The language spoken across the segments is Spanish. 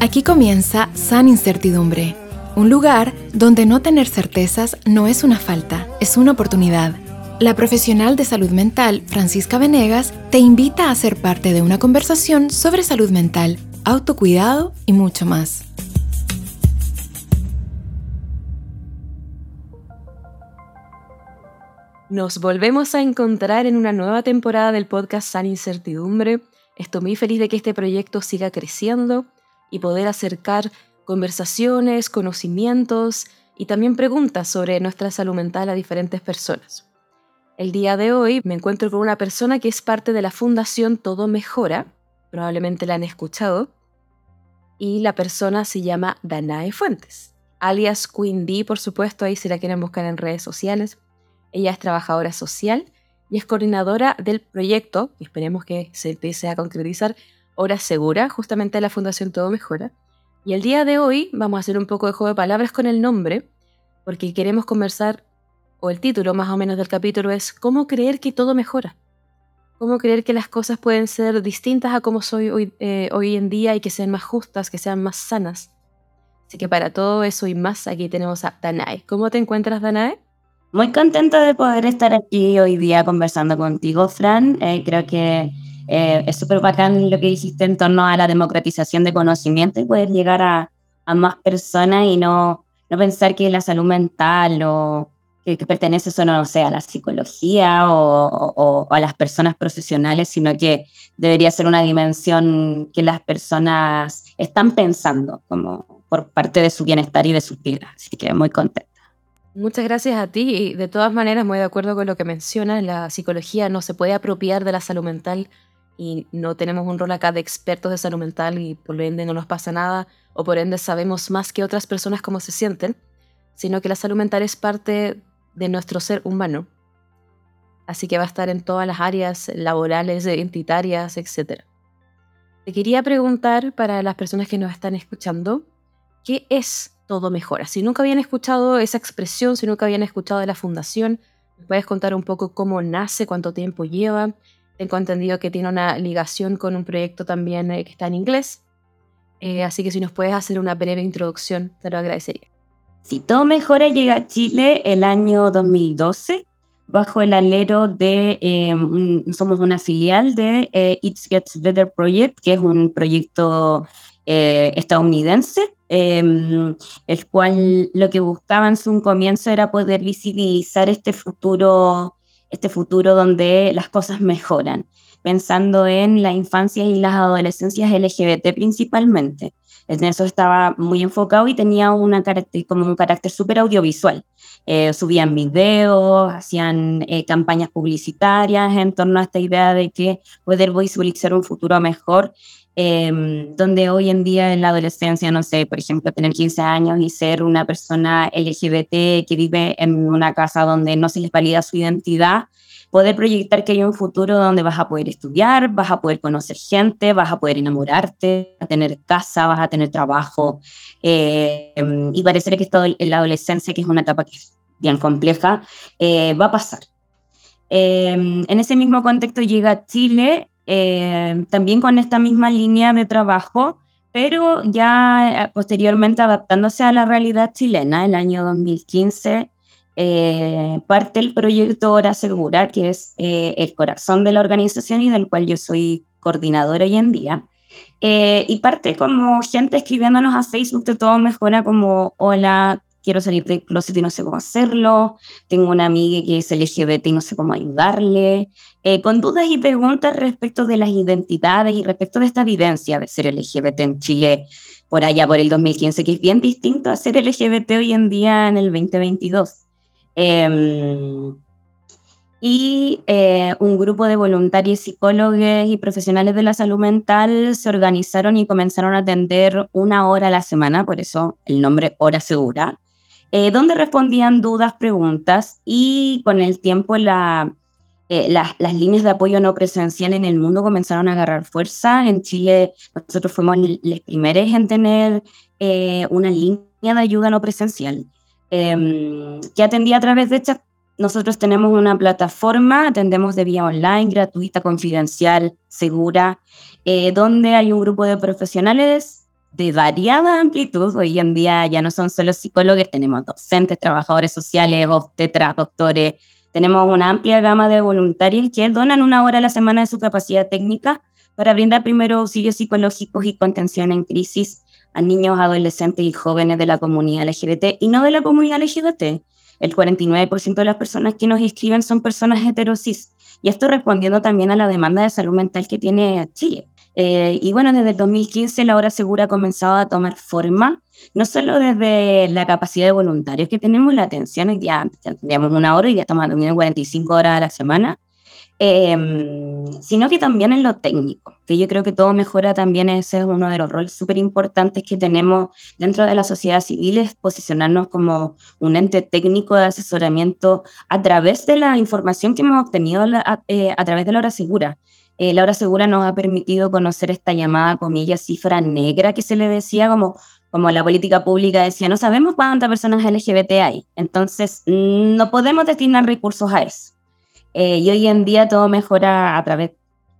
Aquí comienza San Incertidumbre, un lugar donde no tener certezas no es una falta, es una oportunidad. La profesional de salud mental, Francisca Venegas, te invita a ser parte de una conversación sobre salud mental, autocuidado y mucho más. Nos volvemos a encontrar en una nueva temporada del podcast San Incertidumbre. Estoy muy feliz de que este proyecto siga creciendo y poder acercar conversaciones, conocimientos y también preguntas sobre nuestra salud mental a diferentes personas. El día de hoy me encuentro con una persona que es parte de la Fundación Todo Mejora, probablemente la han escuchado, y la persona se llama Danae Fuentes, alias Queen D, por supuesto, ahí si la quieren buscar en redes sociales. Ella es trabajadora social y es coordinadora del proyecto, y esperemos que se empiece a concretizar, Hora Segura, justamente de la Fundación Todo Mejora. Y el día de hoy vamos a hacer un poco de juego de palabras con el nombre, porque queremos conversar, o el título más o menos del capítulo es ¿Cómo creer que todo mejora? ¿Cómo creer que las cosas pueden ser distintas a como soy hoy, eh, hoy en día y que sean más justas, que sean más sanas? Así que para todo eso y más, aquí tenemos a Danae. ¿Cómo te encuentras, Danae? Muy contenta de poder estar aquí hoy día conversando contigo, Fran. Eh, creo que eh, es súper bacán lo que dijiste en torno a la democratización de conocimiento y poder llegar a, a más personas y no, no pensar que la salud mental o que, pertenece solo, no sé, a la psicología o, o, a las personas profesionales, sino que debería ser una dimensión que las personas están pensando como por parte de su bienestar y de sus vidas. Así que muy contenta. Muchas gracias a ti y de todas maneras muy de acuerdo con lo que mencionas, la psicología no se puede apropiar de la salud mental y no tenemos un rol acá de expertos de salud mental y por ende no nos pasa nada o por ende sabemos más que otras personas cómo se sienten, sino que la salud mental es parte de nuestro ser humano. Así que va a estar en todas las áreas laborales, identitarias, etc. Te quería preguntar para las personas que nos están escuchando, ¿qué es todo mejora? Si nunca habían escuchado esa expresión, si nunca habían escuchado de la fundación, puedes contar un poco cómo nace, cuánto tiempo lleva? Tengo entendido que tiene una ligación con un proyecto también eh, que está en inglés. Eh, así que si nos puedes hacer una breve introducción, te lo agradecería. Si todo mejora, llega a Chile el año 2012 bajo el alero de, em, somos una filial de eh, It Gets Better Project, que es un proyecto estadounidense, em, el cual lo que buscaba en su comienzo era poder visibilizar este futuro este futuro donde las cosas mejoran, pensando en la infancia y las adolescencias LGBT principalmente. En eso estaba muy enfocado y tenía una como un carácter súper audiovisual. Eh, subían videos, hacían eh, campañas publicitarias en torno a esta idea de que poder visualizar un futuro mejor, em, donde hoy en día en la adolescencia, no sé, por ejemplo, tener 15 años y ser una persona LGBT que vive en una casa donde no se les valida su identidad, poder proyectar que hay un futuro donde vas a poder estudiar, vas a poder conocer gente, vas a poder enamorarte, a tener casa, vas a tener trabajo. Eh, y parece que esto la adolescencia, que es una etapa que es bien compleja, eh, va a pasar. Eh, en ese mismo contexto llega Chile, también con esta misma línea de trabajo, pero ya posteriormente adaptándose a la realidad chilena, el año 2015 eh, parte del proyecto Hora Segura, que es eh, el corazón de la organización y del cual yo soy coordinadora hoy en día. Eh, y parte como gente escribiéndonos a Facebook de todo mejora como, hola, quiero salir del closet y no sé cómo hacerlo, tengo una amiga que es LGBT y no sé cómo ayudarle, con dudas y preguntas respecto de las identidades y respecto de esta evidencia de ser LGBT en Chile por allá por el 2015, que es bien distinto a ser LGBT hoy en día en el 2022. Em, y eh, un grupo de voluntarios, psicólogos y profesionales de la salud mental se organizaron y comenzaron a atender una hora a la semana, por eso el nombre Hora Segura, eh, donde respondían dudas, preguntas y con el tiempo la, eh, las líneas de apoyo no presencial en el mundo comenzaron a agarrar fuerza. En Chile nosotros fuimos los primeros en tener una línea de ayuda no presencial. Em, que atendía a través de chat nosotros tenemos una plataforma, atendemos de vía online, gratuita, confidencial, segura, eh, donde hay un grupo de profesionales de variada amplitud. Hoy en día ya no son solo psicólogos, tenemos docentes, trabajadores sociales, obstetras, doctores. Tenemos una amplia gama de voluntarios que donan una hora a la semana de su capacidad técnica para brindar primero auxilios psicológicos y contención en crisis a niños, adolescentes y jóvenes de la comunidad LGBT y no de la comunidad LGBT. El 49% de las personas que nos inscriben son personas heterosis. Y esto respondiendo también a la demanda de salud mental que tiene Chile. Eh, y bueno, desde el 2015 la hora segura ha comenzado a tomar forma, no solo desde la capacidad de voluntarios que tenemos, la atención, ya, ya teníamos una hora y ya estamos atendiendo 45 horas a la semana, Em, sino que también en lo técnico, que yo creo que todo mejora también, ese es uno de los roles súper importantes que tenemos dentro de la sociedad civil, es posicionarnos como un ente técnico de asesoramiento a través de la información que hemos obtenido a, eh, través de la hora segura. Eh, la hora segura nos ha permitido conocer esta llamada, comillas, cifra negra que se le decía como como la política pública decía, no sabemos cuántas personas LGBT hay, entonces no podemos destinar recursos a eso. Eh, y hoy en día todo mejora a través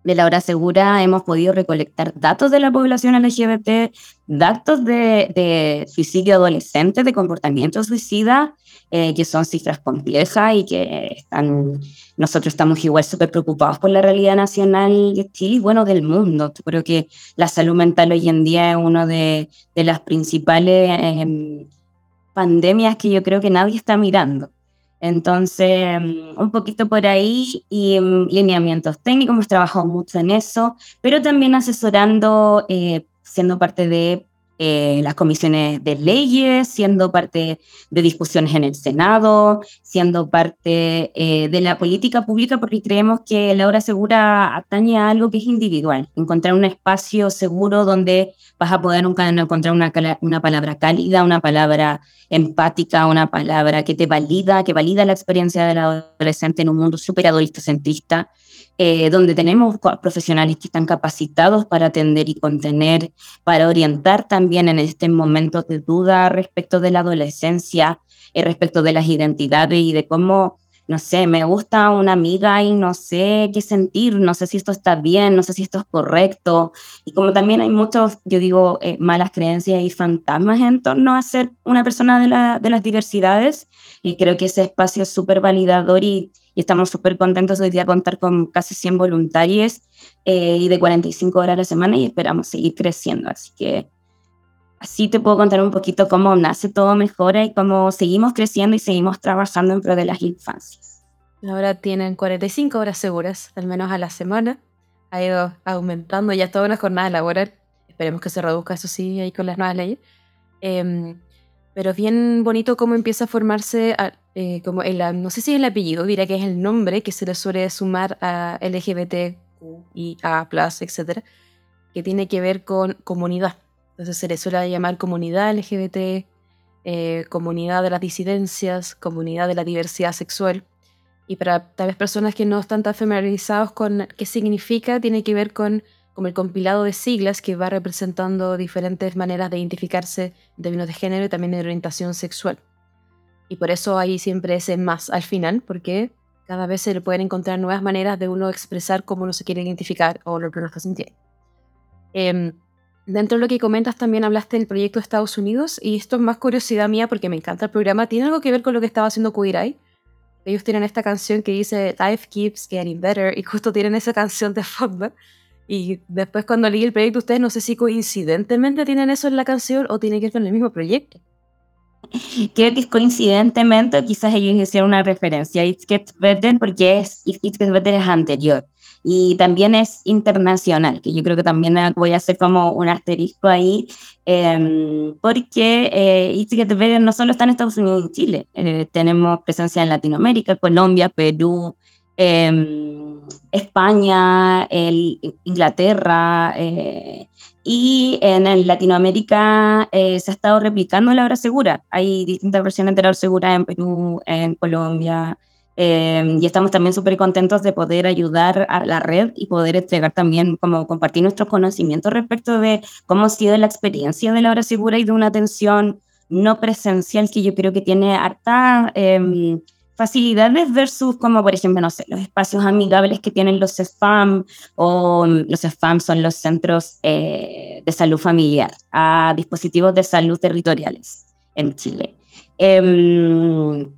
de la hora segura. Hemos podido recolectar datos de la población LGBT, datos de, suicidio adolescente, de comportamiento suicida, eh, que son cifras complejas y que están, nosotros estamos igual súper preocupados por la realidad nacional de Chile y bueno, del mundo. Creo que la salud mental hoy en día es una de, las principales em, pandemias que yo creo que nadie está mirando. Entonces, mm, un poquito por ahí y mm, lineamientos técnicos, hemos trabajado mucho en eso, pero también asesorando, eh, siendo parte de eh, las comisiones de leyes, siendo parte de discusiones en el Senado, siendo parte eh, de la política pública, porque creemos que la hora segura atañe a algo que es individual, encontrar un espacio seguro donde vas a poder encontrar una, una palabra cálida, una palabra empática, una palabra que te valida, que valida la experiencia del adolescente en un mundo súper adulto-centrista, eh, donde tenemos profesionales que están capacitados para atender y contener, para orientar también en este momento de duda respecto de la adolescencia, eh, respecto de las identidades y de cómo no sé, me gusta una amiga y no sé qué sentir, no sé si esto está bien, no sé si esto es correcto. Y como también hay muchos, yo digo, eh, malas creencias y fantasmas en torno a ser una persona de, la, de las diversidades, y creo que ese espacio es súper validador y, y, estamos súper contentos hoy día de contar con casi 100 voluntarios eh, y de 45 horas a la semana y esperamos seguir creciendo. Así que así te puedo contar un poquito cómo nace todo mejora y cómo seguimos creciendo y seguimos trabajando en pro de las infancias. Ahora tienen 45 horas seguras, al menos a la semana. Ha ido aumentando ya toda una jornada laboral. Esperemos que se reduzca, eso sí, ahí con las nuevas leyes. Em, pero es bien bonito cómo empieza a formarse, eh, como el, no sé si es el apellido, dirá que es el nombre que se le suele sumar a LGBT, y A, etc., que tiene que ver con comunidad entonces se le suele llamar comunidad LGBT, eh, comunidad de las disidencias, comunidad de la diversidad sexual. Y para tal vez personas que no están tan familiarizados con qué significa, tiene que ver con como el compilado de siglas que va representando diferentes maneras de identificarse en términos de género y también de orientación sexual. Y por eso hay siempre ese más al final, porque cada vez se le pueden encontrar nuevas maneras de uno expresar cómo uno se quiere identificar o lo que uno está sintiendo. Em, Dentro de lo que comentas también hablaste del proyecto de Estados Unidos y esto es más curiosidad mía porque me encanta el programa. ¿Tiene algo que ver con lo que estaba haciendo Queer Eye? Ellos tienen esta canción que dice Life Keeps Getting Better y justo tienen esa canción de fondo. Y después cuando leí el proyecto ustedes no sé si coincidentemente tienen eso en la canción o tiene que ver con el mismo proyecto. Creo que coincidentemente quizás ellos hicieron una referencia a It Gets Better porque es, It Gets Better es anterior. Y también es internacional, que yo creo que también voy a hacer como un asterisco ahí, eh, porque eh, no solo está en Estados Unidos y Chile, eh, tenemos presencia en Latinoamérica, Colombia, Perú, em, España, Inglaterra, eh, y en Latinoamérica eh, se ha estado replicando la hora segura. Hay distintas versiones de la hora segura en Perú, en Colombia, Em, y estamos también súper contentos de poder ayudar a la red y poder entregar también, como compartir nuestros conocimientos respecto de cómo ha sido la experiencia de la hora segura y de una atención no presencial que yo creo que tiene harta eh, facilidades versus como por ejemplo, los espacios amigables que tienen los SFAM o los SFAM son los centros eh, de salud familiar a dispositivos de salud territoriales en Chile. Em,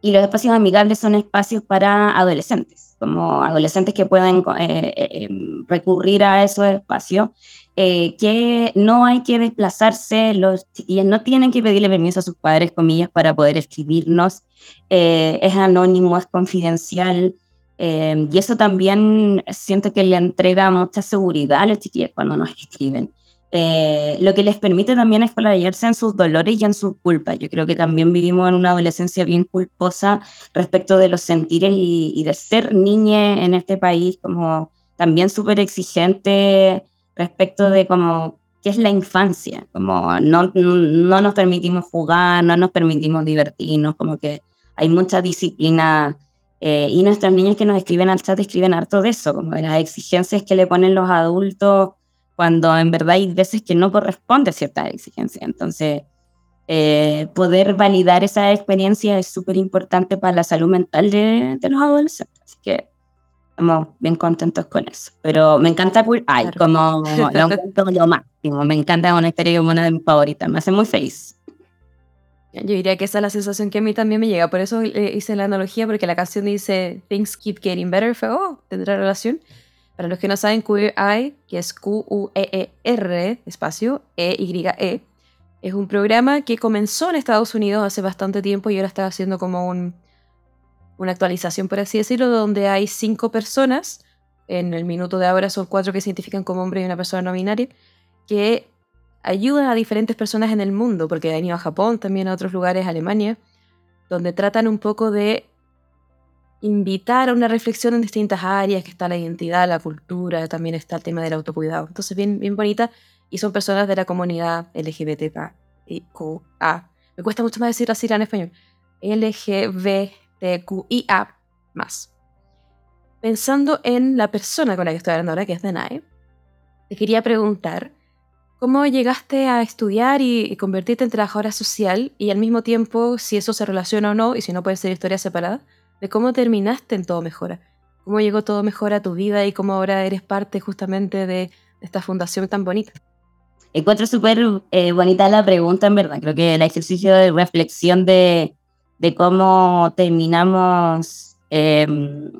y los espacios amigables son espacios para adolescentes, como adolescentes que pueden eh, eh, em, recurrir a esos espacios eh, que no hay que desplazarse, los chiquillos no tienen que pedirle permiso a sus padres, comillas, para poder escribirnos. Eh, es anónimo, es confidencial. Eh, y eso también siento que le entrega mucha seguridad a los chiquillos cuando nos escriben. lo que les permite también explayarse en sus dolores y en sus culpas. Yo creo que también vivimos en una adolescencia bien culposa respecto de los sentires y, y de ser niña en este país, como también súper exigente respecto de cómo qué es la infancia, como no, no nos permitimos jugar, no nos permitimos divertirnos, como que hay mucha disciplina eh, y nuestras niñas que nos escriben al chat escriben harto de eso, como de las exigencias que le ponen los adultos cuando en verdad hay veces que no corresponde cierta exigencia. Entonces, eh, poder validar esa experiencia es súper importante para la salud mental de, de los adolescentes. Así que estamos bien contentos con eso. Pero me encanta Queer Eye, como lo, lo máximo. Me encanta, una historia como una de mis favoritas. Me hace muy feliz. Yo diría que esa es la sensación que a mí también me llega. Por eso eh, hice la analogía, porque la canción dice Things Keep Getting Better. Fue, oh, tendrá relación. Para los que no saben, Queer Eye, que es Q-U-E-E-R, espacio, E-Y-E, -E, es un programa que comenzó en Estados Unidos hace bastante tiempo y ahora está haciendo como un, una actualización, por así decirlo, donde hay cinco personas, en el minuto de ahora son cuatro que se identifican como hombre y una persona no binaria, que ayudan a diferentes personas en el mundo, porque han ido a Japón, también a otros lugares, Alemania, donde tratan un poco de invitar a una reflexión en distintas áreas, que está la identidad, la cultura, también está el tema del autocuidado. Entonces, bien, bien bonita, y son personas de la comunidad LGBTQA. Me cuesta mucho más decir así en español. LGBT de QIA más. Pensando en la persona con la que estoy hablando ahora, que es Denai, te quería preguntar cómo llegaste a estudiar y, convertirte en trabajadora social y al mismo tiempo si eso se relaciona o no y si no puede ser historia separada, de cómo terminaste en Todo Mejora. Cómo llegó Todo Mejora a tu vida y cómo ahora eres parte justamente de esta fundación tan bonita. Encuentro súper eh, bonita la pregunta, en verdad. Creo que el ejercicio de reflexión de, de cómo terminamos em,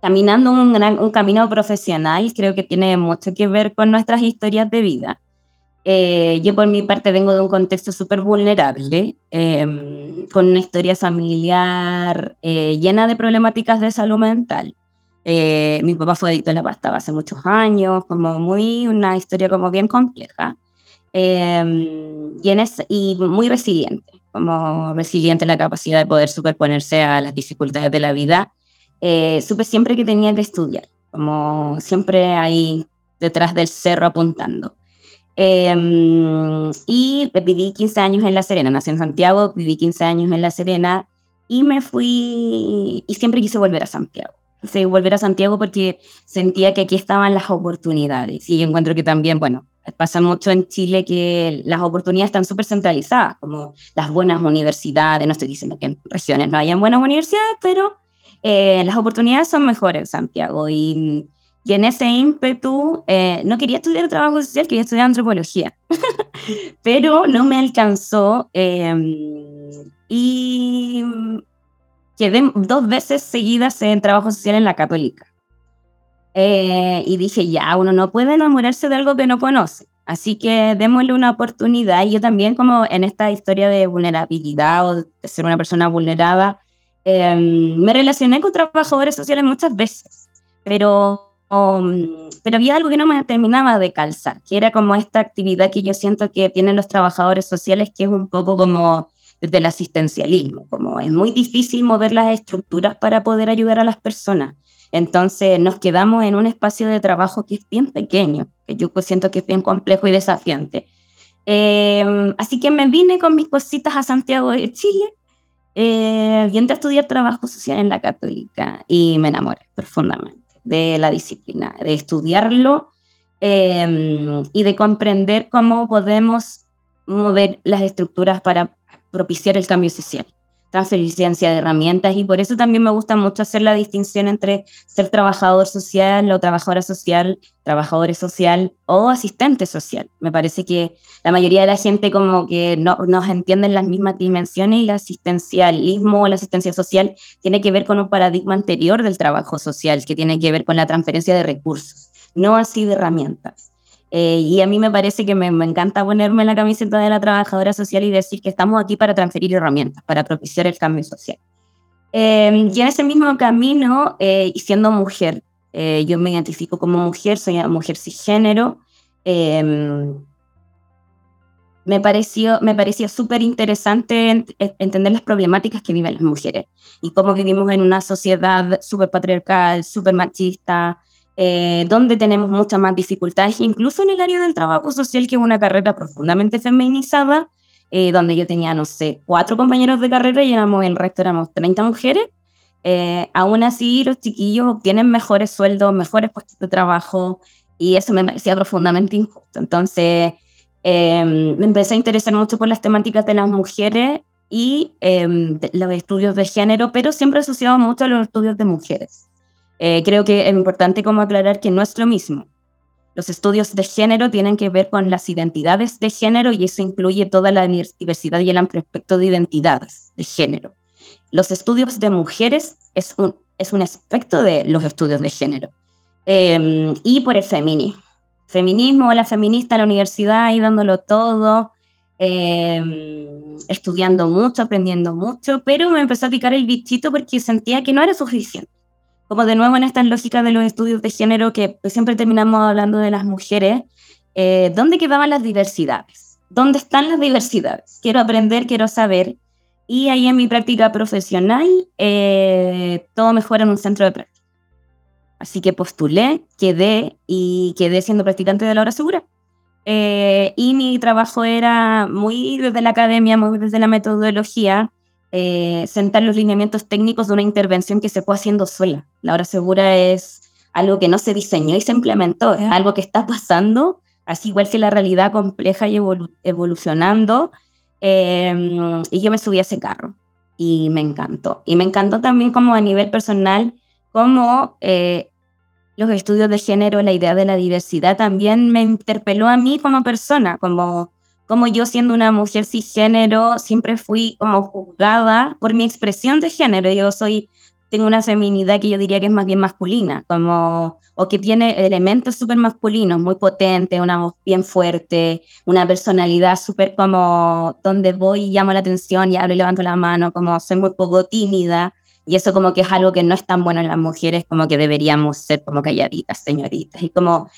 caminando un, un, camino profesional, creo que tiene mucho que ver con nuestras historias de vida. Eh, yo por mi parte vengo de un contexto súper vulnerable, em, con una historia familiar eh, llena de problemáticas de salud mental. Eh, mi papá fue adicto a la pasta hace muchos años, como muy, una historia como bien compleja em, y, en y muy resiliente como resiliente la capacidad de poder superponerse a las dificultades de la vida, eh, supe siempre que tenía que estudiar, como siempre ahí detrás del cerro apuntando. Em, y viví 15 años en La Serena, nací en Santiago, viví 15 años en La Serena y me fui y siempre quise volver a Santiago. Quise volver a Santiago porque sentía que aquí estaban las oportunidades y yo encuentro que también, bueno, pasa mucho en Chile que las oportunidades están súper centralizadas, como las buenas universidades, no estoy diciendo que en regiones no hayan buenas universidades, pero eh, las oportunidades son mejores en Santiago. Y, y en ese ímpetu, eh, no quería estudiar trabajo social, quería estudiar antropología, pero no me alcanzó em, y quedé dos veces seguidas en trabajo social en la católica. Eh, y dije, ya, uno no puede enamorarse de algo que no conoce. Así que démosle una oportunidad. Y yo también, como en esta historia de vulnerabilidad o de ser una persona vulnerada, em, me relacioné con trabajadores sociales muchas veces, pero, um, pero había algo que no me terminaba de calzar, que era como esta actividad que yo siento que tienen los trabajadores sociales, que es un poco como desde el asistencialismo, como es muy difícil mover las estructuras para poder ayudar a las personas. Entonces nos quedamos en un espacio de trabajo que es bien pequeño, que yo siento que es bien complejo y desafiante. Eh, así que me vine con mis cositas a Santiago de Chile eh, a estudiar trabajo social en la católica y me enamoré profundamente de la disciplina, de estudiarlo eh, y de comprender cómo podemos mover las estructuras para propiciar el cambio social transferencia de herramientas y por eso también me gusta mucho hacer la distinción entre ser trabajador social o trabajadora social, trabajador social o asistente social. Me parece que la mayoría de la gente como que no nos entienden las mismas dimensiones y el asistencialismo o la asistencia social tiene que ver con un paradigma anterior del trabajo social, que tiene que ver con la transferencia de recursos, no así de herramientas. Eh, y a mí me parece que me, encanta ponerme la camiseta de la trabajadora social y decir que estamos aquí para transferir herramientas, para propiciar el cambio social. Em, y en ese mismo camino, eh, y siendo mujer, eh, yo me identifico como mujer, soy una mujer cisgénero, em, me pareció, me súper interesante entender las problemáticas que viven las mujeres y cómo vivimos en una sociedad súper patriarcal, súper machista, eh, donde tenemos muchas más dificultades, incluso en el área del trabajo social, que es una carrera profundamente feminizada, eh, donde yo tenía, no sé, cuatro compañeros de carrera y éramos, el resto éramos 30 mujeres. Eh, aún así, los chiquillos obtienen mejores sueldos, mejores puestos de trabajo, y eso me parecía profundamente injusto. Entonces, em, me empecé a interesar mucho por las temáticas de las mujeres y em, los estudios de género, pero siempre asociado mucho a los estudios de mujeres. Eh, creo que es importante como aclarar que no es lo mismo. Los estudios de género tienen que ver con las identidades de género y eso incluye toda la diversidad y el amplio aspecto de identidades de género. Los estudios de mujeres es un, es un aspecto de los estudios de género. Em, y por el feminismo. Feminismo, la feminista en la universidad, ahí dándolo todo, em, estudiando mucho, aprendiendo mucho, pero me empezó a picar el bichito porque sentía que no era suficiente como de nuevo en esta lógica de los estudios de género que pues, siempre terminamos hablando de las mujeres, eh, ¿dónde quedaban las diversidades? ¿Dónde están las diversidades? Quiero aprender, quiero saber. Y ahí en mi práctica profesional, eh, todo mejora en un centro de práctica. Así que postulé, quedé y quedé siendo practicante de la hora segura. Eh, y mi trabajo era muy desde la academia, muy desde la metodología, eh, sentar los lineamientos técnicos de una intervención que se fue haciendo sola. La hora segura es algo que no se diseñó y se implementó, es algo que está pasando, así igual que la realidad compleja y evolucionando. Em, y yo me subí a ese carro y me encantó. Y me encantó también como a nivel personal, como eh, los estudios de género, la idea de la diversidad también me interpeló a mí como persona, como como yo siendo una mujer cisgénero siempre fui como juzgada por mi expresión de género. Yo soy, tengo una feminidad que yo diría que es más bien masculina, como, o que tiene elementos súper masculinos, muy potentes, una voz bien fuerte, una personalidad súper como donde voy y llamo la atención y hablo y levanto la mano, como soy muy poco tímida. Y eso como que es algo que no es tan bueno en las mujeres, como que deberíamos ser como calladitas, señoritas. Y como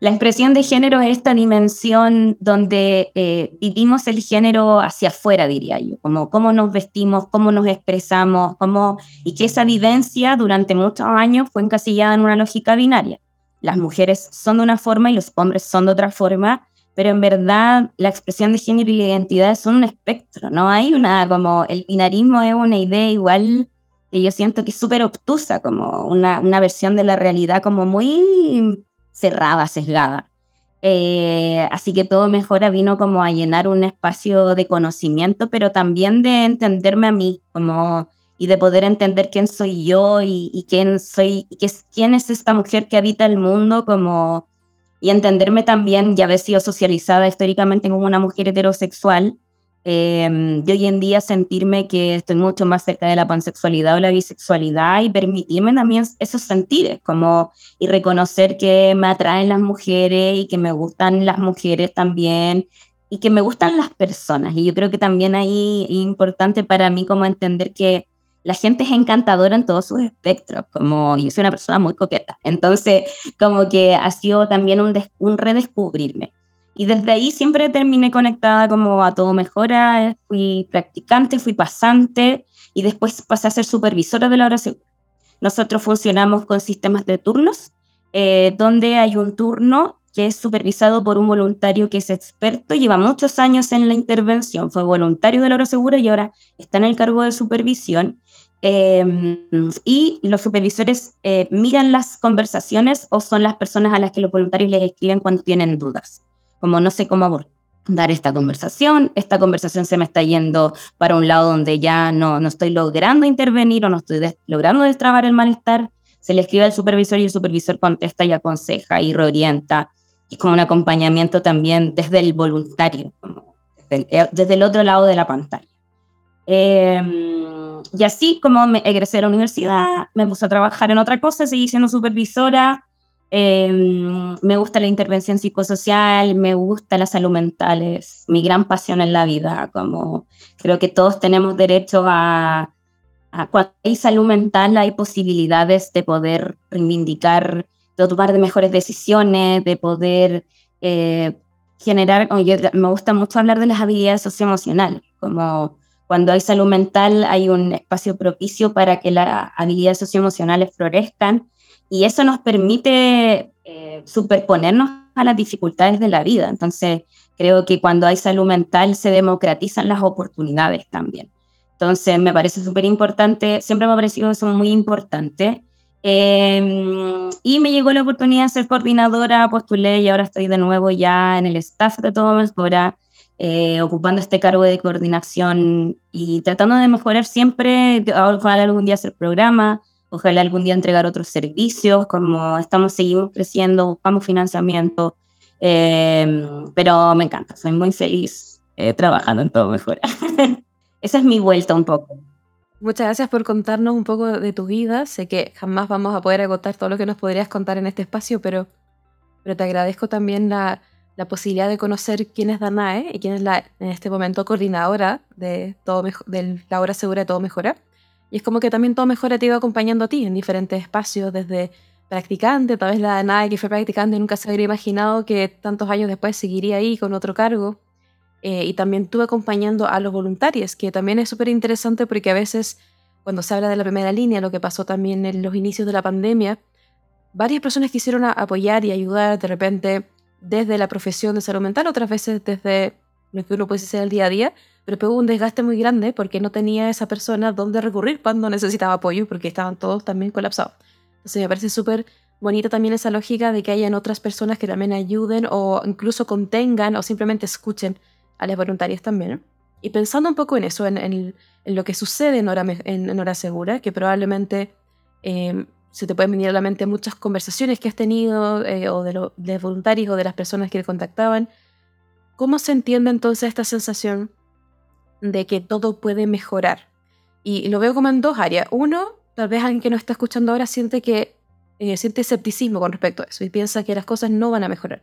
la expresión de género es esta dimensión donde eh, vivimos el género hacia afuera, diría yo, como cómo nos vestimos, cómo nos expresamos, cómo, y que esa vivencia durante muchos años fue encasillada en una lógica binaria. Las mujeres son de una forma y los hombres son de otra forma, pero en verdad la expresión de género y la identidad son un espectro, no hay una, como el binarismo es una idea igual que yo siento que es súper obtusa, como una, una versión de la realidad como muy cerrada, sesgada. Eh, así que todo mejora vino como a llenar un espacio de conocimiento, pero también de entenderme a mí, como y de poder entender quién soy yo y, quién soy, y qué, quién es esta mujer que habita el mundo, como y entenderme también y haber sido socializada históricamente como una mujer heterosexual, eh, de hoy en día sentirme que estoy mucho más cerca de la pansexualidad o la bisexualidad y permitirme también esos sentires, como y reconocer que me atraen las mujeres y que me gustan las mujeres también y que me gustan las personas. Y yo creo que también ahí es importante para mí como entender que la gente es encantadora en todos sus espectros, como yo soy una persona muy coqueta. Entonces, como que ha sido también un, un redescubrirme. Y desde ahí siempre terminé conectada como a todo mejora, fui practicante, fui pasante y después pasé a ser supervisora de la segura. Nosotros funcionamos con sistemas de turnos, eh, donde hay un turno que es supervisado por un voluntario que es experto, lleva muchos años en la intervención, fue voluntario de la hora segura y ahora está en el cargo de supervisión. Em, y los supervisores eh, miran las conversaciones o son las personas a las que los voluntarios les escriben cuando tienen dudas como no sé cómo abordar. dar esta conversación, esta conversación se me está yendo para un lado donde ya no, no estoy logrando intervenir o no estoy logrando destrabar el malestar, se le escribe al supervisor y el supervisor contesta y aconseja y reorienta, y con un acompañamiento también desde el voluntario, eh, desde el, otro lado de la pantalla. Em, y así como me egresé a la universidad, me puse a trabajar en otra cosa, seguí siendo supervisora, Em, me gusta la intervención psicosocial, me gusta la salud mental, es mi gran pasión en la vida. Como creo que todos tenemos derecho a, cuando hay salud mental, hay posibilidades de poder reivindicar, de tomar de mejores decisiones, de poder eh, generar. me gusta mucho hablar de las habilidades socioemocionales, como cuando hay salud mental, hay un espacio propicio para que las habilidades socioemocionales florezcan y eso nos permite eh, superponernos a las dificultades de la vida. Entonces, creo que cuando hay salud mental se democratizan las oportunidades también. Entonces, me parece súper importante, siempre me ha parecido eso muy importante. Em, y me llegó la oportunidad de ser coordinadora, postulé y ahora estoy de nuevo ya en el staff de todo Mejora, eh, ocupando este cargo de coordinación y tratando de mejorar siempre, ojalá algún día hacer programa, ojalá algún día entregar otros servicios, como estamos, seguimos creciendo, buscamos financiamiento, em, pero me encanta, soy muy feliz eh, trabajando en todo mejor. Esa es mi vuelta un poco. Muchas gracias por contarnos un poco de tu vida. Sé que jamás vamos a poder agotar todo lo que nos podrías contar en este espacio, pero, pero te agradezco también la, la posibilidad de conocer quién es Danae y quién es la, en este momento coordinadora de, todo de la hora segura de Todo Mejora. Y es como que también todo mejora te iba acompañando a ti en diferentes espacios, desde practicante, tal vez la nadie que fue practicante nunca se habría imaginado que tantos años después seguiría ahí con otro cargo. Eh, y también estuve acompañando a los voluntarios, que también es súper interesante porque a veces cuando se habla de la primera línea, lo que pasó también en los inicios de la pandemia, varias personas quisieron apoyar y ayudar de repente desde la profesión de salud mental, otras veces desde lo que uno puede hacer el día a día, pero pegó un desgaste muy grande porque no tenía esa persona dónde recurrir cuando necesitaba apoyo porque estaban todos también colapsados. Entonces me parece súper bonita también esa lógica de que hayan otras personas que también ayuden o incluso contengan o simplemente escuchen a las voluntarias también. Y pensando un poco en eso, en, lo que sucede en hora, en, hora segura, que probablemente eh, se te pueden venir a la mente muchas conversaciones que has tenido eh, o de, los voluntarios o de las personas que te contactaban. ¿Cómo se entiende entonces esta sensación de que todo puede mejorar. Y lo veo como en dos áreas. Uno, tal vez alguien que nos está escuchando ahora siente que eh, siente escepticismo con respecto a eso y piensa que las cosas no van a mejorar.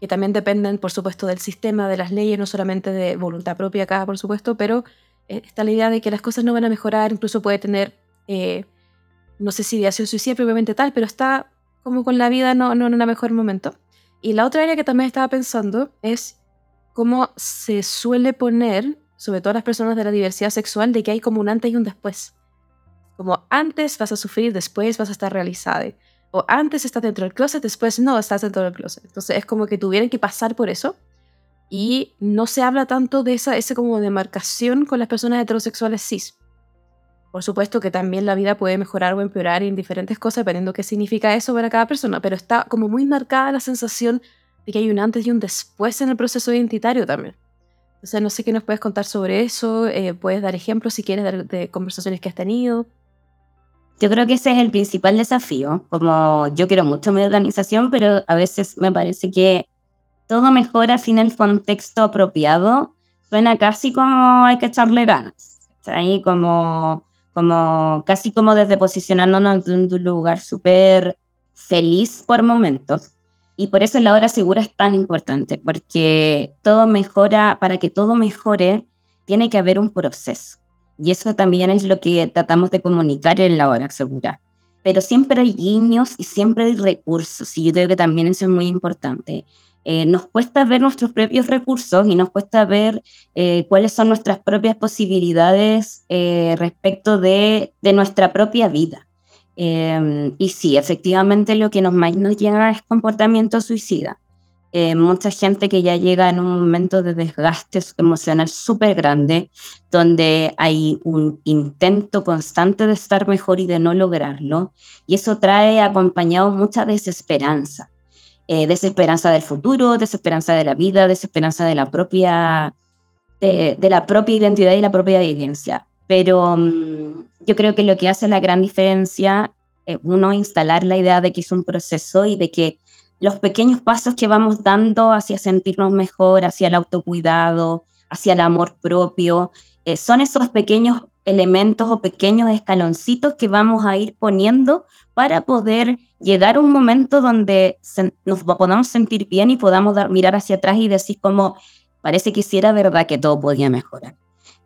Que también dependen, por supuesto, del sistema, de las leyes, no solamente de voluntad propia acá, por supuesto, pero eh, está la idea de que las cosas no van a mejorar, incluso puede tener, eh, no sé si ideación suicida propiamente tal, pero está como con la vida no, no en un mejor momento. Y la otra área que también estaba pensando es cómo se suele poner sobre todo las personas de la diversidad sexual, de que hay como un antes y un después. Como antes vas a sufrir, después vas a estar realizada. O antes estás dentro del closet, después no estás dentro del closet. Entonces es como que tuvieran que pasar por eso. Y no se habla tanto de esa ese como demarcación con las personas heterosexuales cis. Por supuesto que también la vida puede mejorar o empeorar en diferentes cosas, dependiendo qué significa eso para cada persona, pero está como muy marcada la sensación de que hay un antes y un después en el proceso identitario también. O sea, no sé qué nos puedes contar sobre eso, eh, puedes dar ejemplos si quieres de, conversaciones que has tenido. Yo creo que ese es el principal desafío. Como yo quiero mucho mi organización, pero a veces me parece que todo mejora sin el contexto apropiado. Suena casi como hay que echarle ganas. Ahí como, como casi como desde posicionándonos en un lugar súper feliz por momentos. Y por eso la hora segura es tan importante, porque todo mejora, para que todo mejore, tiene que haber un proceso. Y eso también es lo que tratamos de comunicar en la hora segura. Pero siempre hay guiños y siempre hay recursos, y yo creo que también eso es muy importante. Eh, nos cuesta ver nuestros propios recursos y nos cuesta ver eh, cuáles son nuestras propias posibilidades eh, respecto de, de nuestra propia vida. Em, y sí, efectivamente lo que nos más nos llega es comportamiento suicida. Eh, mucha gente que ya llega en un momento de desgaste emocional súper grande, donde hay un intento constante de estar mejor y de no lograrlo, y eso trae acompañado mucha desesperanza. eh, desesperanza del futuro, desesperanza de la vida, desesperanza de la propia, de, la propia identidad y la propia vivencia. Pero mm, yo creo que lo que hace la gran diferencia es uno instalar la idea de que es un proceso y de que los pequeños pasos que vamos dando hacia sentirnos mejor, hacia el autocuidado, hacia el amor propio, eh, son esos pequeños elementos o pequeños escaloncitos que vamos a ir poniendo para poder llegar a un momento donde nos podamos sentir bien y podamos dar, mirar hacia atrás y decir como parece que sí era verdad que todo podía mejorar.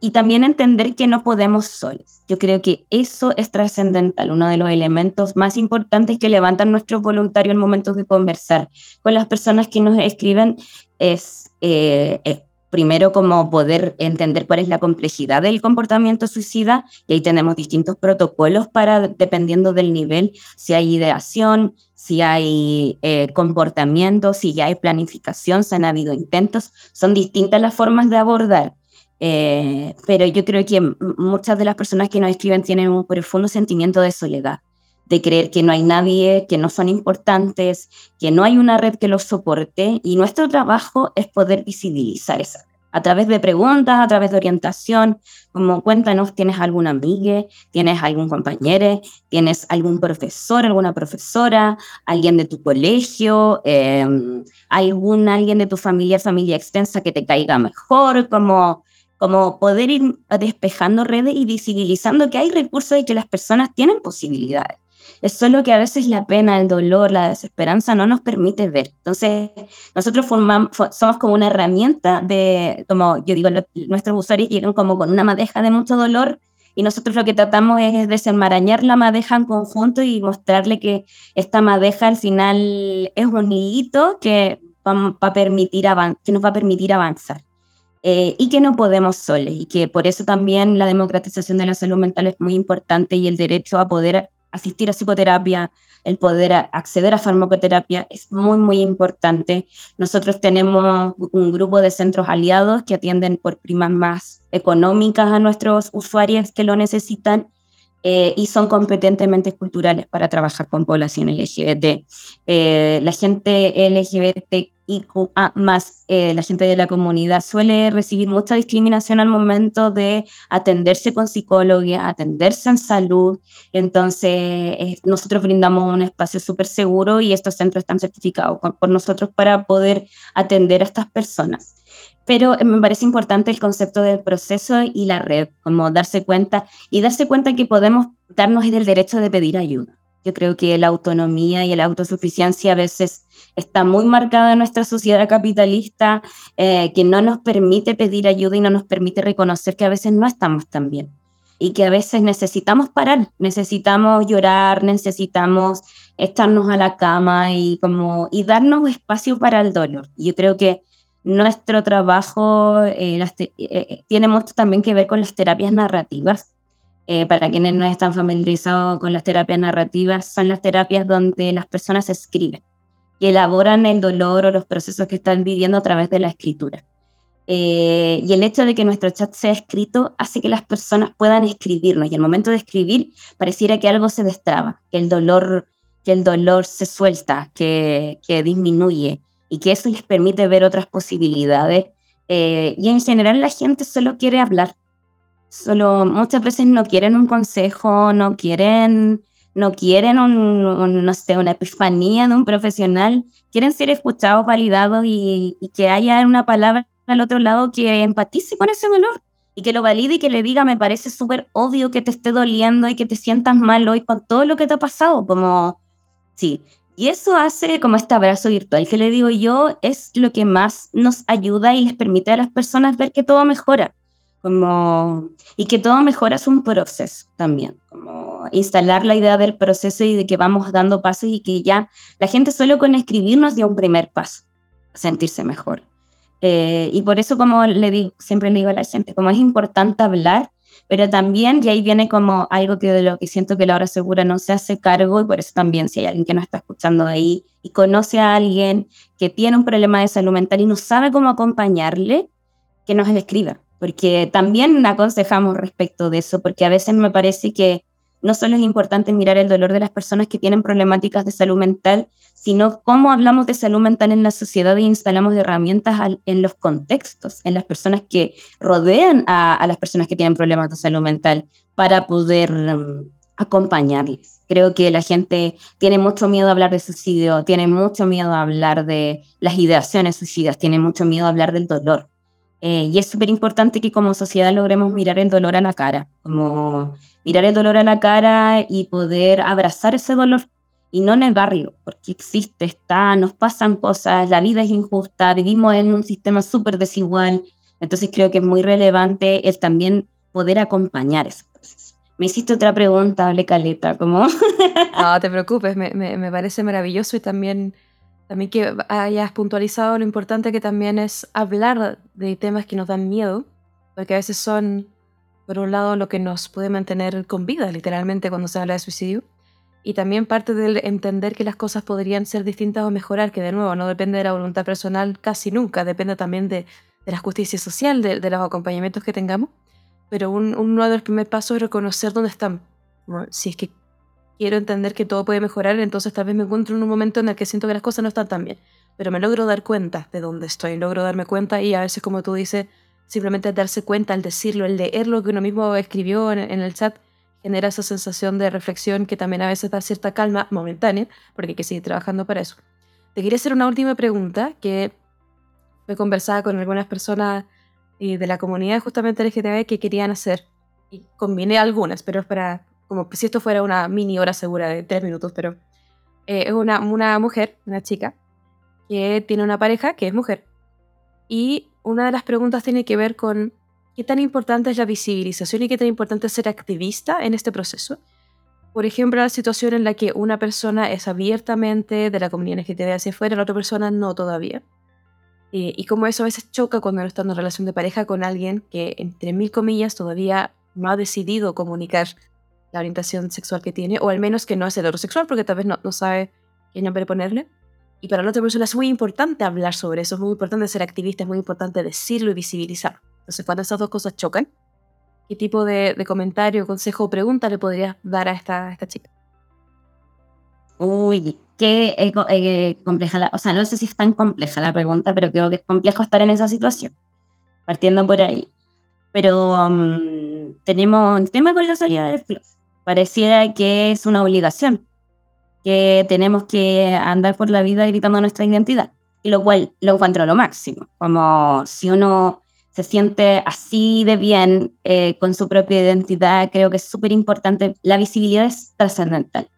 Y también entender que no podemos solos. Yo creo que eso es trascendental, uno de los elementos más importantes que levantan nuestros voluntarios en momentos de conversar con las personas que nos escriben es eh, primero como poder entender cuál es la complejidad del comportamiento suicida y ahí tenemos distintos protocolos para, dependiendo del nivel, si hay ideación, si hay eh, comportamiento, si ya hay planificación, si han habido intentos, son distintas las formas de abordar. Eh, pero yo creo que muchas de las personas que nos escriben tienen un profundo sentimiento de soledad, de creer que no hay nadie, que no son importantes, que no hay una red que los soporte y nuestro trabajo es poder visibilizar esa a través de preguntas, a través de orientación, como cuéntanos, ¿tienes alguna amiga? ¿Tienes algún compañero? ¿Tienes algún profesor, alguna profesora? ¿Alguien de tu colegio? Eh, ¿Algún alguien de tu familia, familia extensa que te caiga mejor? Como, como poder ir despejando redes y visibilizando que hay recursos y que las personas tienen posibilidades. Es solo que a veces la pena, el dolor, la desesperanza no nos permite ver. Entonces, nosotros formamos, somos como una herramienta de, como yo digo, nuestros usuarios llegan como con una madeja de mucho dolor y nosotros lo que tratamos es desenmarañar la madeja en conjunto y mostrarle que esta madeja al final es un hito que, va a permitir que nos va a permitir avanzar. Eh, y que no podemos soles y que por eso también la democratización de la salud mental es muy importante y el derecho a poder asistir a psicoterapia, el poder acceder a farmacoterapia es muy, muy importante. Nosotros tenemos un grupo de centros aliados que atienden por primas más económicas a nuestros usuarios que lo necesitan eh, y son competentemente culturales para trabajar con población LGBT. Eh, la gente LGBTIQA más, eh, la gente de la comunidad suele recibir mucha discriminación al momento de atenderse con psicólogos, atenderse en salud. Entonces, nosotros brindamos un espacio súper seguro y estos centros están certificados por nosotros para poder atender a estas personas pero me parece importante el concepto del proceso y la red, como darse cuenta y darse cuenta que podemos darnos el derecho de pedir ayuda. Yo creo que la autonomía y la autosuficiencia a veces está muy marcada en nuestra sociedad capitalista, eh, que no nos permite pedir ayuda y no nos permite reconocer que a veces no estamos tan bien y que a veces necesitamos parar, necesitamos llorar, necesitamos estarnos a la cama y como y darnos espacio para el dolor. Yo creo que nuestro trabajo eh, eh, eh, tiene mucho también que ver con las terapias narrativas. Para quienes no están familiarizados con las terapias narrativas, son las terapias donde las personas escriben y elaboran el dolor o los procesos que están viviendo a través de la escritura. y el hecho de que nuestro chat sea escrito hace que las personas puedan escribirnos y el momento de escribir pareciera que algo se destraba, que el dolor, que el dolor se suelta, que, que disminuye y que eso les permite ver otras posibilidades. Eh, y en general la gente solo quiere hablar. Solo muchas veces no quieren un consejo, no quieren, no quieren una epifanía de un profesional. Quieren ser escuchados, validados y, y que haya una palabra al otro lado que empatice con ese dolor y que lo valide y que le diga, me parece súper obvio que te esté doliendo y que te sientas mal hoy con todo lo que te ha pasado, como, sí, y eso hace como este abrazo virtual que le digo yo, es lo que más nos ayuda y les permite a las personas ver que todo mejora. Como, y que todo mejora es un proceso también, como instalar la idea del proceso y de que vamos dando pasos y que ya la gente solo con escribirnos dio un primer paso, sentirse mejor. Eh, y por eso, como le digo, siempre le digo a la gente, como es importante hablar pero también, y ahí viene como algo que de lo que siento que la hora segura no se hace cargo, y por eso también, si hay alguien que nos está escuchando ahí y conoce a alguien que tiene un problema de salud mental y no sabe cómo acompañarle, que nos escriba, porque también aconsejamos respecto de eso, porque a veces me parece que no solo es importante mirar el dolor de las personas que tienen problemáticas de salud mental, sino cómo hablamos de salud mental en la sociedad y instalamos herramientas en los contextos, en las personas que rodean a, a las personas que tienen problemas de salud mental para poder um, acompañarles. Creo que la gente tiene mucho miedo a hablar de suicidio, tiene mucho miedo a hablar de las ideaciones suicidas, tiene mucho miedo a hablar del dolor. Eh, y es súper importante que como sociedad logremos mirar el dolor a la cara, como mirar el dolor a la cara y poder abrazar ese dolor y no en el barrio, porque existe, está, nos pasan cosas, la vida es injusta, vivimos en un sistema súper desigual, entonces creo que es muy relevante el también poder acompañar ese proceso. Me hiciste otra pregunta, hable caleta, ¿cómo? no te preocupes, me, me, me, parece maravilloso y también, también que hayas puntualizado lo importante que también es hablar de temas que nos dan miedo, porque a veces son, por un lado, lo que nos puede mantener con vida, literalmente, cuando se habla de suicidio. Y también parte del entender que las cosas podrían ser distintas o mejorar, que de nuevo no depende de la voluntad personal casi nunca, depende también de, de la justicia social, de, de los acompañamientos que tengamos pero uno de los primeros pasos es reconocer dónde están. si es que quiero entender que todo puede mejorar, entonces tal vez me encuentro en un momento en el que siento que las cosas no están tan bien, pero me logro dar cuenta de dónde estoy, logro darme cuenta y a veces, como tú dices, simplemente darse cuenta, al decirlo, el leer lo que uno mismo escribió en, en el chat, genera esa sensación de reflexión que también a veces da cierta calma momentánea, porque hay que seguir trabajando para eso. Te quería hacer una última pregunta que he conversado con algunas personas y de la comunidad justamente LGTB que querían hacer. Y combiné algunas, pero es para, como si esto fuera una mini hora segura de tres minutos, pero eh, es una, una mujer, una chica, que tiene una pareja que es mujer. Y una de las preguntas tiene que ver con qué tan importante es la visibilización y qué tan importante es ser activista en este proceso. Por ejemplo, la situación en la que una persona es abiertamente de la comunidad LGTB hacia afuera, la otra persona no todavía. Eh, y como eso a veces choca cuando uno está en una relación de pareja con alguien que, entre mil comillas, todavía no ha decidido comunicar la orientación sexual que tiene, o al menos que no es heterosexual, porque tal vez no, no sabe qué nombre ponerle. Y para la otra persona es muy importante hablar sobre eso, es muy importante ser activista, es muy importante decirlo y visibilizarlo. Entonces, cuando esas dos cosas chocan, ¿qué tipo de, comentario, consejo o pregunta le podrías dar a esta, esta chica? Uy, qué eh, compleja, la, o sea, no sé si es tan compleja la pregunta, pero creo que es complejo estar en esa situación, partiendo por ahí. Pero um, tenemos el tema con la salida del flow. Pareciera que es una obligación, que tenemos que andar por la vida gritando nuestra identidad, y lo cual lo encuentro lo máximo, como si uno se siente así de bien eh, con su propia identidad, creo que es súper importante, la visibilidad es trascendental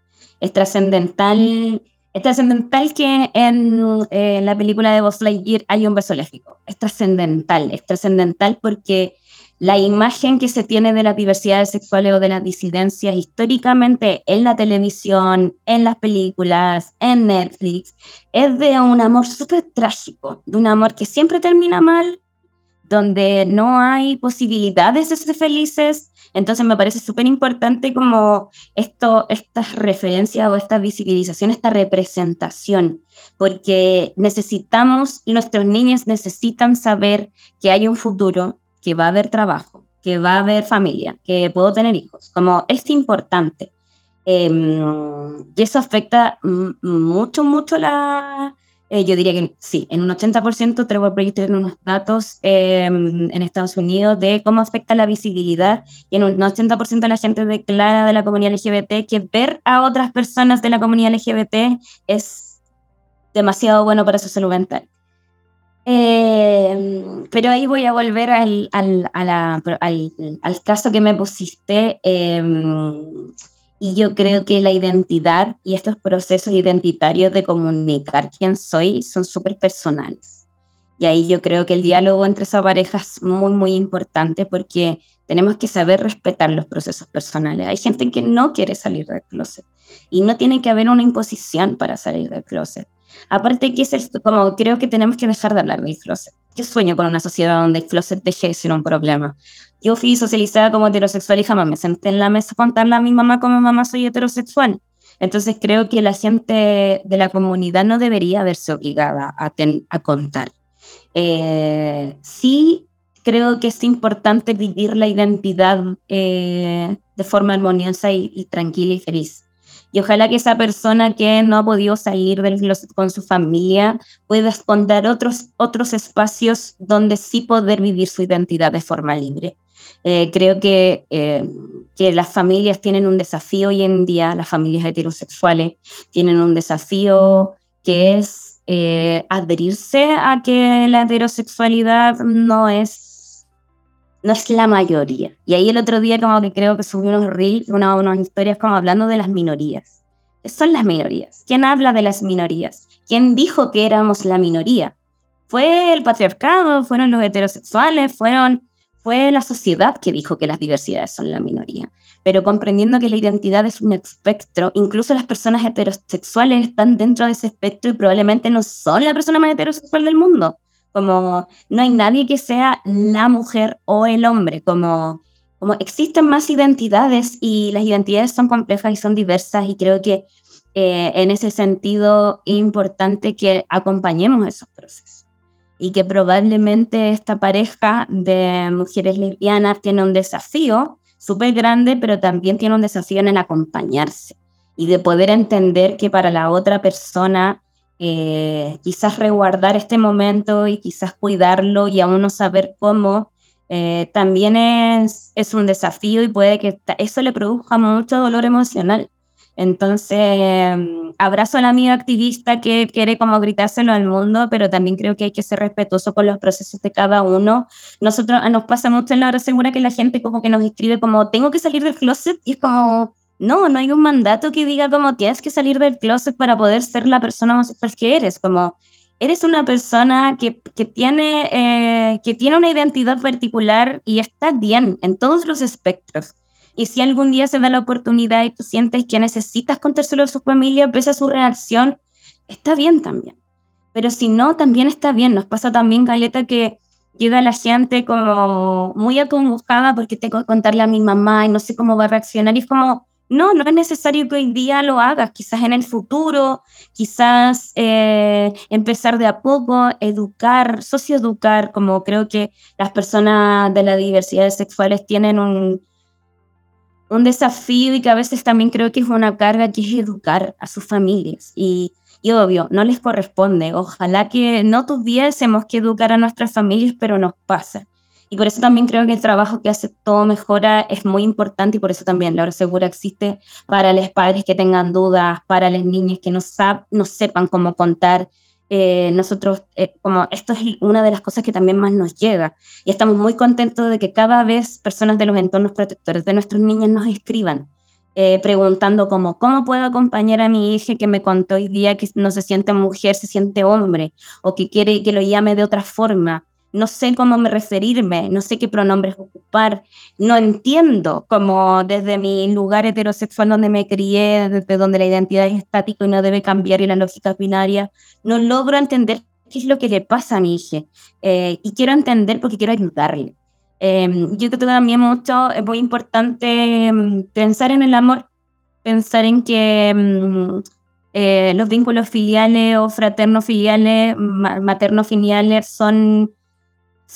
es trascendental. Es trascendental que en, la película de Buzz Lightyear hay un beso lésbico. Es trascendental. Es trascendental porque la imagen que se tiene de las diversidades sexuales o de las disidencias históricamente en la televisión, en las películas, en Netflix, es de un amor súper trágico, de un amor que siempre termina mal, donde no hay posibilidades de ser felices, entonces me parece súper importante como esto, estas referencias o esta visibilización, esta representación, porque necesitamos, nuestros niños necesitan saber que hay un futuro, que va a haber trabajo, que va a haber familia, que puedo tener hijos, como es importante. Em, y eso afecta mucho, mucho la, eh, yo diría que sí, en un 80% Trevor Project tiene unos datos em, en Estados Unidos de cómo afecta la visibilidad y en un 80% de la gente declara de la comunidad LGBT que ver a otras personas de la comunidad LGBT es demasiado bueno para su salud mental. Em, pero ahí voy a volver al, al, al, al caso que me pusiste. Em, y yo creo que la identidad y estos procesos identitarios de comunicar quién soy son súper personales. Y ahí yo creo que el diálogo entre esa pareja es muy, muy importante porque tenemos que saber respetar los procesos personales. Hay gente que no quiere salir del closet y no tiene que haber una imposición para salir del closet. Aparte que es esto, como creo que tenemos que dejar de hablar del closet. Yo sueño con una sociedad donde el closet deje de ser un problema, yo fui socializada como heterosexual y jamás me senté en la mesa a contarle a mi mamá como mamá soy heterosexual. Entonces creo que la gente de la comunidad no debería verse obligada a, a contar. Eh, sí creo que es importante vivir la identidad eh, de forma armoniosa y, tranquila y feliz. Y ojalá que esa persona que no ha podido salir con su familia pueda esconder otros, otros espacios donde sí poder vivir su identidad de forma libre. Eh, creo que, eh, que las familias tienen un desafío hoy en día, las familias heterosexuales tienen un desafío que es adherirse a que la heterosexualidad no es no es la mayoría. Y ahí el otro día como que creo que subí unos reels, una, unas historias como hablando de las minorías. ¿Qué son las minorías? ¿Quién habla de las minorías? ¿Quién dijo que éramos la minoría? ¿Fue el patriarcado? ¿Fueron los heterosexuales? ¿Fueron, fue la sociedad que dijo que las diversidades son la minoría? Pero comprendiendo que la identidad es un espectro, incluso las personas heterosexuales están dentro de ese espectro y probablemente no son la persona más heterosexual del mundo como no hay nadie que sea la mujer o el hombre, como, como existen más identidades y las identidades son complejas y son diversas y creo que eh, en ese sentido es importante que acompañemos esos procesos y que probablemente esta pareja de mujeres lesbianas tiene un desafío súper grande, pero también tiene un desafío en acompañarse y de poder entender que para la otra persona eh, quizás resguardar este momento y quizás cuidarlo y aún no saber cómo, eh, también es, es un desafío y puede que eso le produzca mucho dolor emocional. Entonces, em, abrazo a la amiga activista que quiere como gritárselo al mundo, pero también creo que hay que ser respetuoso con los procesos de cada uno. Nosotros nos pasa mucho en la hora segura que la gente como que nos escribe como, tengo que salir del closet y es como, no, no hay un mandato que diga como tienes que salir del closet para poder ser la persona que eres, como eres una persona que, tiene, eh, que tiene una identidad particular y está bien en todos los espectros. Y si algún día se da la oportunidad y tú sientes que necesitas contárselo a su familia, pese a su reacción, está bien también. Pero si no, también está bien. Nos pasa también, Galeta, que llega la gente como muy acongojada porque tengo que contarle a mi mamá y no sé cómo va a reaccionar. Y es como, no, no es necesario que hoy día lo hagas, quizás en el futuro, quizás eh, empezar de a poco, educar, socioeducar, como creo que las personas de las diversidades sexuales tienen un, un desafío y que a veces también creo que es una carga que es educar a sus familias. Y, y obvio, no les corresponde. Ojalá que no tuviésemos que educar a nuestras familias, pero nos pasa. Y por eso también creo que el trabajo que hace Todo Mejora es muy importante y por eso también la hora segura existe para los padres que tengan dudas, para las niñas que no, no sepan cómo contar. Eh, nosotros, eh, como esto es una de las cosas que también más nos llega y estamos muy contentos de que cada vez personas de los entornos protectores de nuestros niños nos escriban. Eh, preguntando como, ¿cómo puedo acompañar a mi hija que me contó hoy día que no se siente mujer, se siente hombre, o que quiere que lo llame de otra forma? No sé cómo me referirme, no sé qué pronombres ocupar, no entiendo como desde mi lugar heterosexual donde me crié, desde donde la identidad es estática y no debe cambiar y la lógica binaria, no logro entender qué es lo que le pasa a mi hija eh, y quiero entender porque quiero ayudarle. Em, yo creo que también mucho es muy importante em, pensar en el amor, pensar en que em, eh, los vínculos filiales o fraternos filiales, maternos filiales son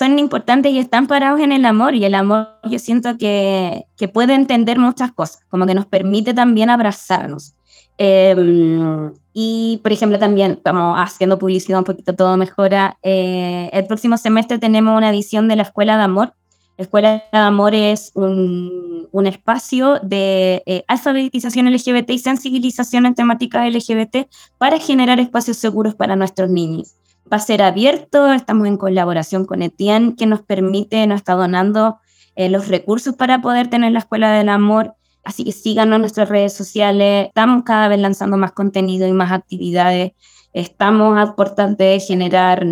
son importantes y están parados en el amor y el amor yo siento que, que puede entender muchas cosas, como que nos permite también abrazarnos. Em, y, por ejemplo, también, estamos haciendo publicidad un poquito todo mejora, eh, el próximo semestre tenemos una edición de la Escuela de Amor. La Escuela de Amor es un, un espacio de eh, alfabetización LGBT y sensibilización en temáticas LGBT para generar espacios seguros para nuestros niños va a ser abierto, estamos en colaboración con Etienne, que nos permite, nos está donando eh, los recursos para poder tener la Escuela del Amor. Así que síganos en nuestras redes sociales, estamos cada vez lanzando más contenido y más actividades, estamos aportando de generar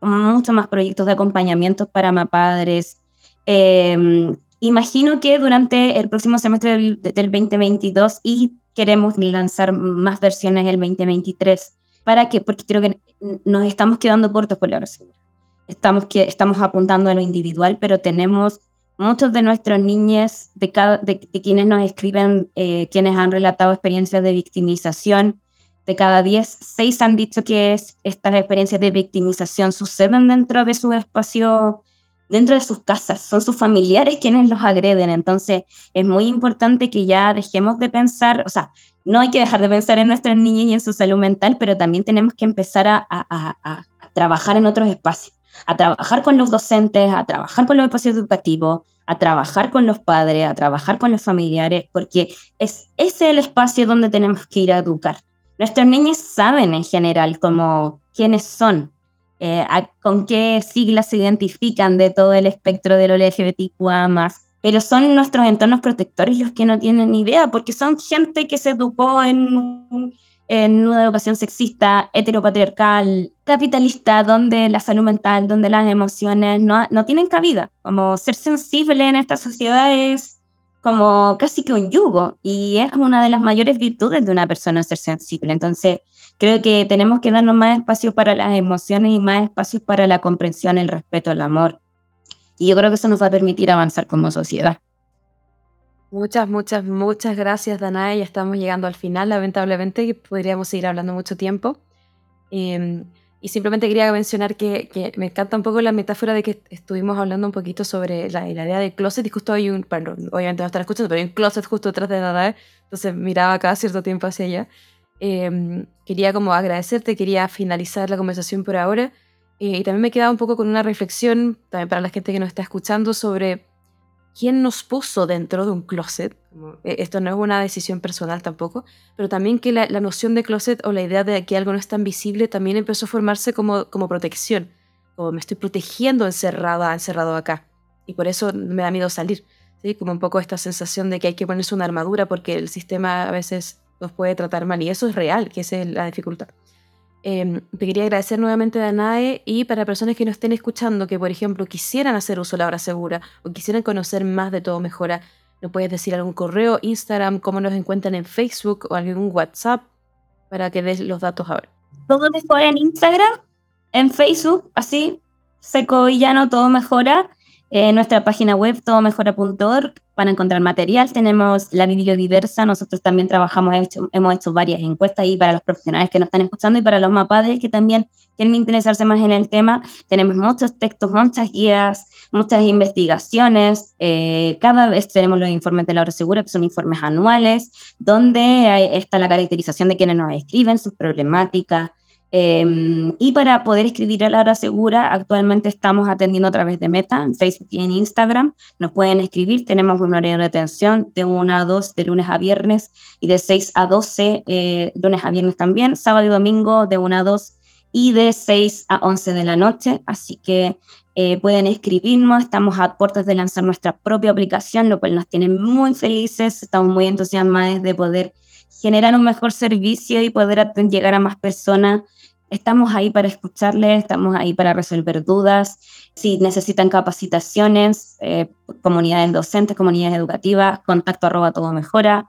muchos más proyectos de acompañamiento para más padres. Em, imagino que durante el próximo semestre del, del 2022 y queremos lanzar más versiones el 2023 ¿Para qué? Porque creo que nos estamos quedando cortos por la hora Estamos, que, estamos apuntando a lo individual, pero tenemos muchos de nuestros niños, de, cada, de, quienes nos escriben, eh, quienes han relatado experiencias de victimización, de cada 10, 6 han dicho que es, estas experiencias de victimización suceden dentro de su espacio dentro de sus casas, son sus familiares quienes los agreden. Entonces, es muy importante que ya dejemos de pensar, o sea, no hay que dejar de pensar en nuestras niñas y en su salud mental, pero también tenemos que empezar a, trabajar en otros espacios, a trabajar con los docentes, a trabajar con los espacios educativos, a trabajar con los padres, a trabajar con los familiares, porque es ese el espacio donde tenemos que ir a educar. Nuestros niños saben en general cómo, quiénes son, eh, con qué siglas se identifican de todo el espectro de lo LGBTQA+, pero son nuestros entornos protectores los que no tienen idea, porque son gente que se educó en en una educación sexista, heteropatriarcal, capitalista, donde la salud mental, donde las emociones no, no tienen cabida. Como ser sensible en esta sociedad es como casi que un yugo y es una de las mayores virtudes de una persona ser sensible. Entonces, creo que tenemos que darnos más espacio para las emociones y más espacio para la comprensión, el respeto, el amor. Y yo creo que eso nos va a permitir avanzar como sociedad. Muchas, muchas, muchas gracias, Danae. Ya estamos llegando al final, lamentablemente, que podríamos seguir hablando mucho tiempo. Em, y simplemente quería mencionar que, me encanta un poco la metáfora de que estuvimos hablando un poquito sobre la, idea del closet y justo hay un, bueno, obviamente no están escuchando, pero hay un closet justo detrás de Danae, entonces miraba cada cierto tiempo hacia allá. Em, quería como agradecerte, quería finalizar la conversación por ahora eh, y también me quedaba un poco con una reflexión, también para la gente que nos está escuchando, sobre quién nos puso dentro de un closet. E, esto no es una decisión personal tampoco, pero también que la, noción de closet o la idea de que algo no es tan visible también empezó a formarse como, como protección, como me estoy protegiendo encerrada, encerrado acá. Y por eso me da miedo salir, ¿sí? como un poco esta sensación de que hay que ponerse una armadura porque el sistema a veces nos puede tratar mal y eso es real, que esa es la dificultad. Em, te quería agradecer nuevamente, Danae, y para personas que nos estén escuchando, que por ejemplo quisieran hacer uso de la hora segura o quisieran conocer más de Todo Mejora, ¿nos puedes decir algún correo, Instagram, cómo nos encuentran en Facebook o algún WhatsApp para que des los datos ahora? Todo Mejora en Instagram, en Facebook, así, seco y llano, Todo Mejora. En nuestra página web, todomejora.org, para encontrar material. Tenemos la bibliodiversa. Nosotros también trabajamos, hemos hecho varias encuestas ahí para los profesionales que nos están escuchando y para los mapadres que también quieren interesarse más en el tema. Tenemos muchos textos, muchas guías, muchas investigaciones. Eh, cada vez tenemos los informes de la hora segura, que son informes anuales, donde está la caracterización de quienes nos escriben, sus problemáticas, Em, y para poder escribir a la hora segura, actualmente estamos atendiendo a través de Meta, en Facebook y en Instagram. Nos pueden escribir, tenemos un horario de atención de 1 a 2 de lunes a viernes y de 6 a 12 eh, lunes a viernes también, sábado y domingo de 1 a 2 y de 6 a 11 de la noche. Así que eh, pueden escribirnos, estamos a puertas de lanzar nuestra propia aplicación, lo cual nos tiene muy felices, estamos muy entusiasmados de poder generar un mejor servicio y poder llegar a más personas Estamos ahí para escucharles, estamos ahí para resolver dudas. Si necesitan capacitaciones, eh, comunidades docentes, comunidades educativas, contacto arroba todo mejora.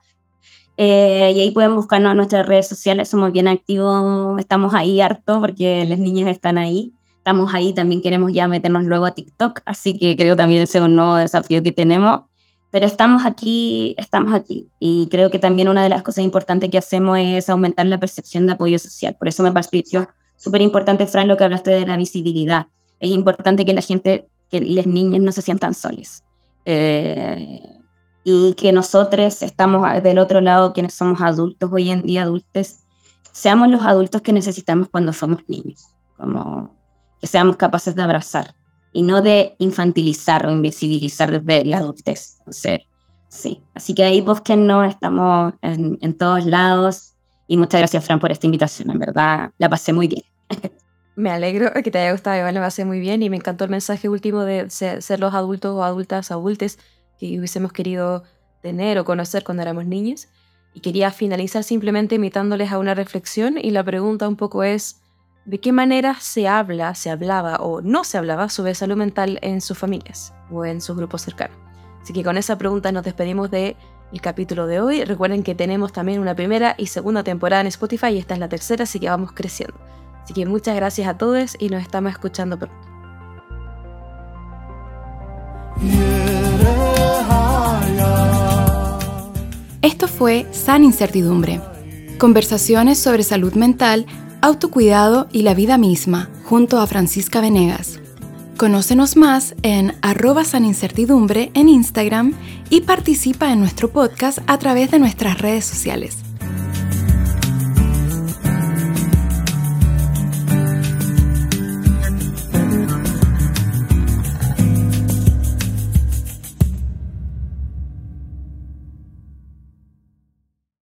Eh, y ahí pueden buscarnos en nuestras redes sociales, somos bien activos, estamos ahí harto porque las niñas están ahí. Estamos ahí, también queremos ya meternos luego a TikTok, así que creo también ese es un nuevo desafío que tenemos. Pero estamos aquí, estamos aquí. Y creo que también una de las cosas importantes que hacemos es aumentar la percepción de apoyo social. Por eso me pareció súper importante, Fran, lo que hablaste de la visibilidad. Es importante que la gente, que las niñas no se sientan soles. Eh, y que nosotros estamos del otro lado, quienes somos adultos hoy en día, adultos, seamos los adultos que necesitamos cuando somos niños. Como que seamos capaces de abrazar y no de infantilizar o invisibilizar desde la adultez. Entonces, sí. Así que ahí no estamos en, en todos lados. Y muchas gracias, Fran, por esta invitación. En verdad, la pasé muy bien. Me alegro que te haya gustado, igual me pasé muy bien y me encantó el mensaje último de ser, los adultos o adultas, adultes que hubiésemos querido tener o conocer cuando éramos niños. Y quería finalizar simplemente invitándoles a una reflexión y la pregunta un poco es, de qué manera se habla, se hablaba o no se hablaba sobre salud mental en sus familias o en sus grupos cercanos. Así que con esa pregunta nos despedimos del el capítulo de hoy. Recuerden que tenemos también una primera y segunda temporada en Spotify y esta es la tercera, así que vamos creciendo. Así que muchas gracias a todos y nos estamos escuchando pronto. Esto fue San Incertidumbre. Conversaciones sobre salud mental autocuidado y la vida misma, junto a Francisca Venegas. Conócenos más en arroba sanincertidumbre en Instagram y participa en nuestro podcast a través de nuestras redes sociales.